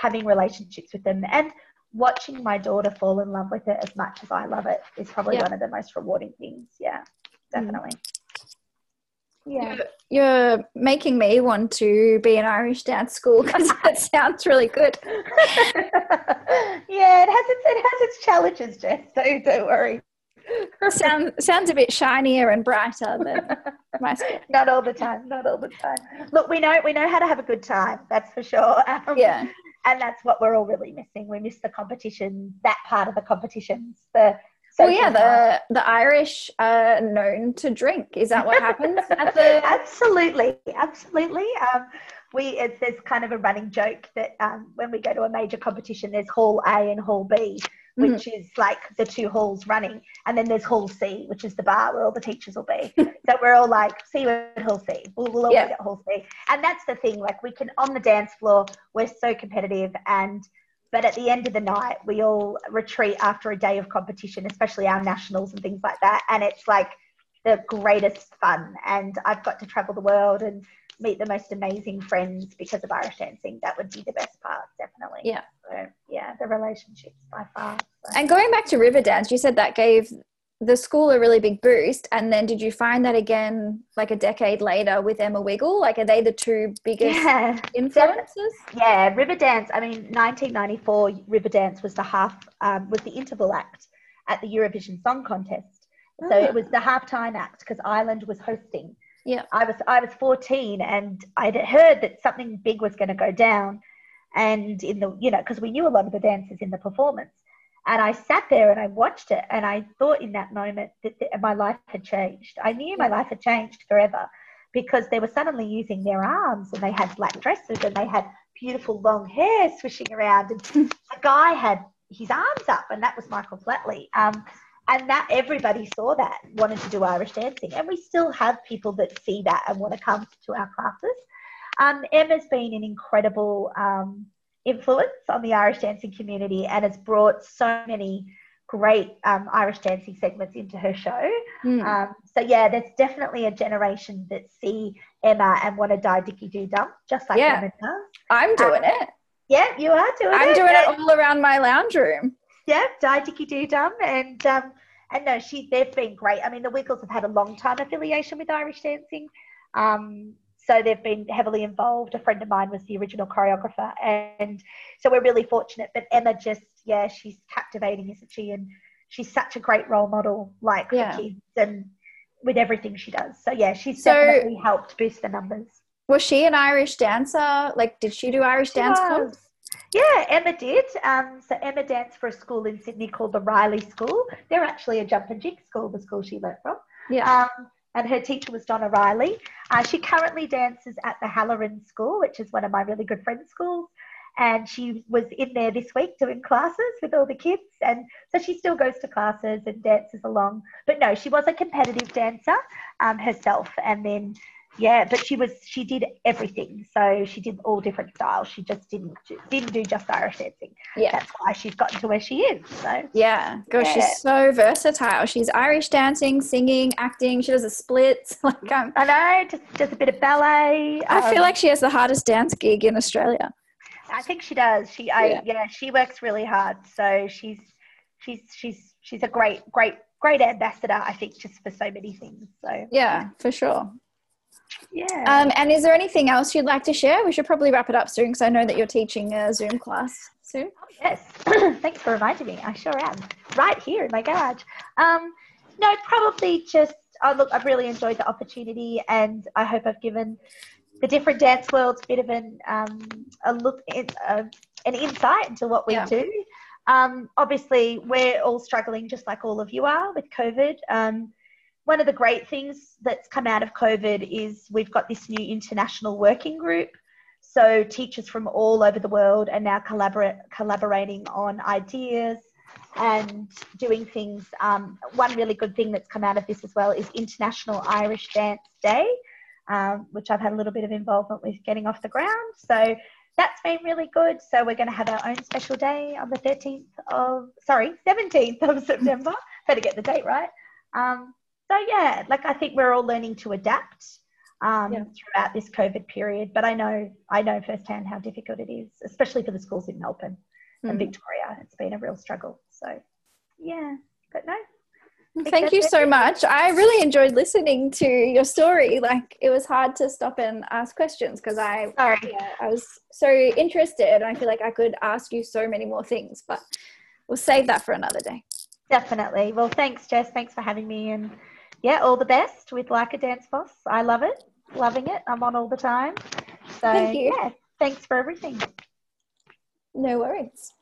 having relationships with them and watching my daughter fall in love with it as much as I love it is probably yeah. one of the most rewarding things. Yeah, definitely. Mm. Yeah. You're, making me want to be an Irish dance school because that sounds really good. yeah, it has its it has its challenges, Jess. So don't worry. Sound, sounds a bit shinier and brighter than my school. Not all the time. Not all the time. Look, we know we know how to have a good time. That's for sure. Um, yeah. And that's what we're all really missing. We miss the competition. That part of the competitions. The well, yeah, the the Irish are known to drink. Is that what happens the? absolutely, absolutely. Um, we it's, there's kind of a running joke that um, when we go to a major competition, there's Hall A and Hall B, Mm-hmm. which mm-hmm. is like the two halls running. And then there's Hall C, which is the bar where all the teachers will be. so we're all like, see you at Hall C. We'll, we'll always yeah. at Hall C. And that's the thing, like we can, on the dance floor, we're so competitive and but at the end of the night, we all retreat after a day of competition, especially our nationals and things like that. And it's like the greatest fun. And I've got to travel the world and meet the most amazing friends because of Irish dancing. That would be the best part, definitely. Yeah. So, yeah, the relationships by far. So. And going back to Riverdance, you said that gave the school a really big boost. And then did you find that again, like a decade later with Emma Wiggle? Like, are they the two biggest yeah, influences? Yeah, Riverdance. I mean, 1994, Riverdance was the half, um, was the interval act at the Eurovision Song Contest. So oh. it was the halftime act because Ireland was hosting. Yeah. I was I was 14 and I'd heard that something big was going to go down and in the you know because we knew a lot of the dancers in the performance And I sat there and I watched it, and I thought in that moment that, that my life had changed. I knew my life had changed forever because they were suddenly using their arms and they had black dresses and they had beautiful long hair swishing around. And the guy had his arms up, and that was Michael Flatley. Um, and that everybody saw that, wanted to do Irish dancing. And we still have people that see that and want to come to our classes. Um, Emma's been an incredible um, influence on the Irish dancing community and has brought so many great um, Irish dancing segments into her show. Mm. Um, so yeah, there's definitely a generation that see Emma and want to die dicky do dump, just like yeah. Emma does. I'm doing um, it. Yeah, you are doing I'm it. I'm doing yeah. it all around my lounge room. Yeah, die dicky do dump, and um, and no, she they've been great. I mean, the Wiggles have had a long time affiliation with Irish dancing. So they've been heavily involved. A friend of mine was the original choreographer, and so we're really fortunate. But Emma just, yeah, she's captivating, isn't she? And she's such a great role model, like yeah. for kids and with everything she does. So yeah, she's so, definitely helped boost the numbers. Was she an Irish dancer? Like, did she do Irish she dance clubs? Yeah, Emma did. Um, so Emma danced for a school in Sydney called the Riley School. They're actually a jump and jig school, the school she learnt from. Yeah. Um, and her teacher was Donna Riley. Uh, she currently dances at the Halloran School, which is one of my really good friends' schools. And she was in there this week doing classes with all the kids. And so she still goes to classes and dances along. But no, she was a competitive dancer um, herself. And then yeah but she was she did everything. So she did all different styles. She just didn't didn't do just irish dancing. Yeah. That's why she's gotten to where she is so. Yeah. Gosh yeah. she's so versatile. She's irish dancing singing acting. She does a splits. Like um, i know just just a bit of ballet. I um, feel like she has the hardest dance gig in australia. I think she does. She i yeah. yeah she works really hard. So she's she's she's she's a great great great ambassador i think just for so many things so. Yeah for sure yeah. Um, and is there anything else you'd like to share? We should probably wrap it up soon because I know that you're teaching a Zoom class soon. Oh, yes. Thanks for reminding me. I sure am. Right here in my garage. Um, no, probably just, oh, look, I've really enjoyed the opportunity and I hope I've given the different dance worlds a bit of an, um, a look, in, uh, an insight into what we yeah. do. Um, obviously, we're all struggling just like all of you are with COVID. Um, one of the great things that's come out of COVID is we've got this new international working group. So teachers from all over the world are now collaborate, collaborating on ideas and doing things. Um, one really good thing that's come out of this as well is International Irish Dance Day, um, which I've had a little bit of involvement with getting off the ground. So that's been really good. So we're going to have our own special day on the 13th of, sorry, 17th of September. Better get the date right. Um, so yeah, like I think we're all learning to adapt um, yeah. throughout this COVID period. But I know I know firsthand how difficult it is, especially for the schools in Melbourne mm. and hmm. Victoria. It's been a real struggle. So yeah, but no. Thank you so much. I really enjoyed listening to your story. Like it was hard to stop and ask questions because I, yeah, I was so interested. And I feel like I could ask you so many more things, but we'll save that for another day. Definitely. Well, thanks, Jess. Thanks for having me and yeah, all the best with Like a Dance Boss. I love it, loving it. I'm on all the time. So, Thank you. yeah, thanks for everything. No worries.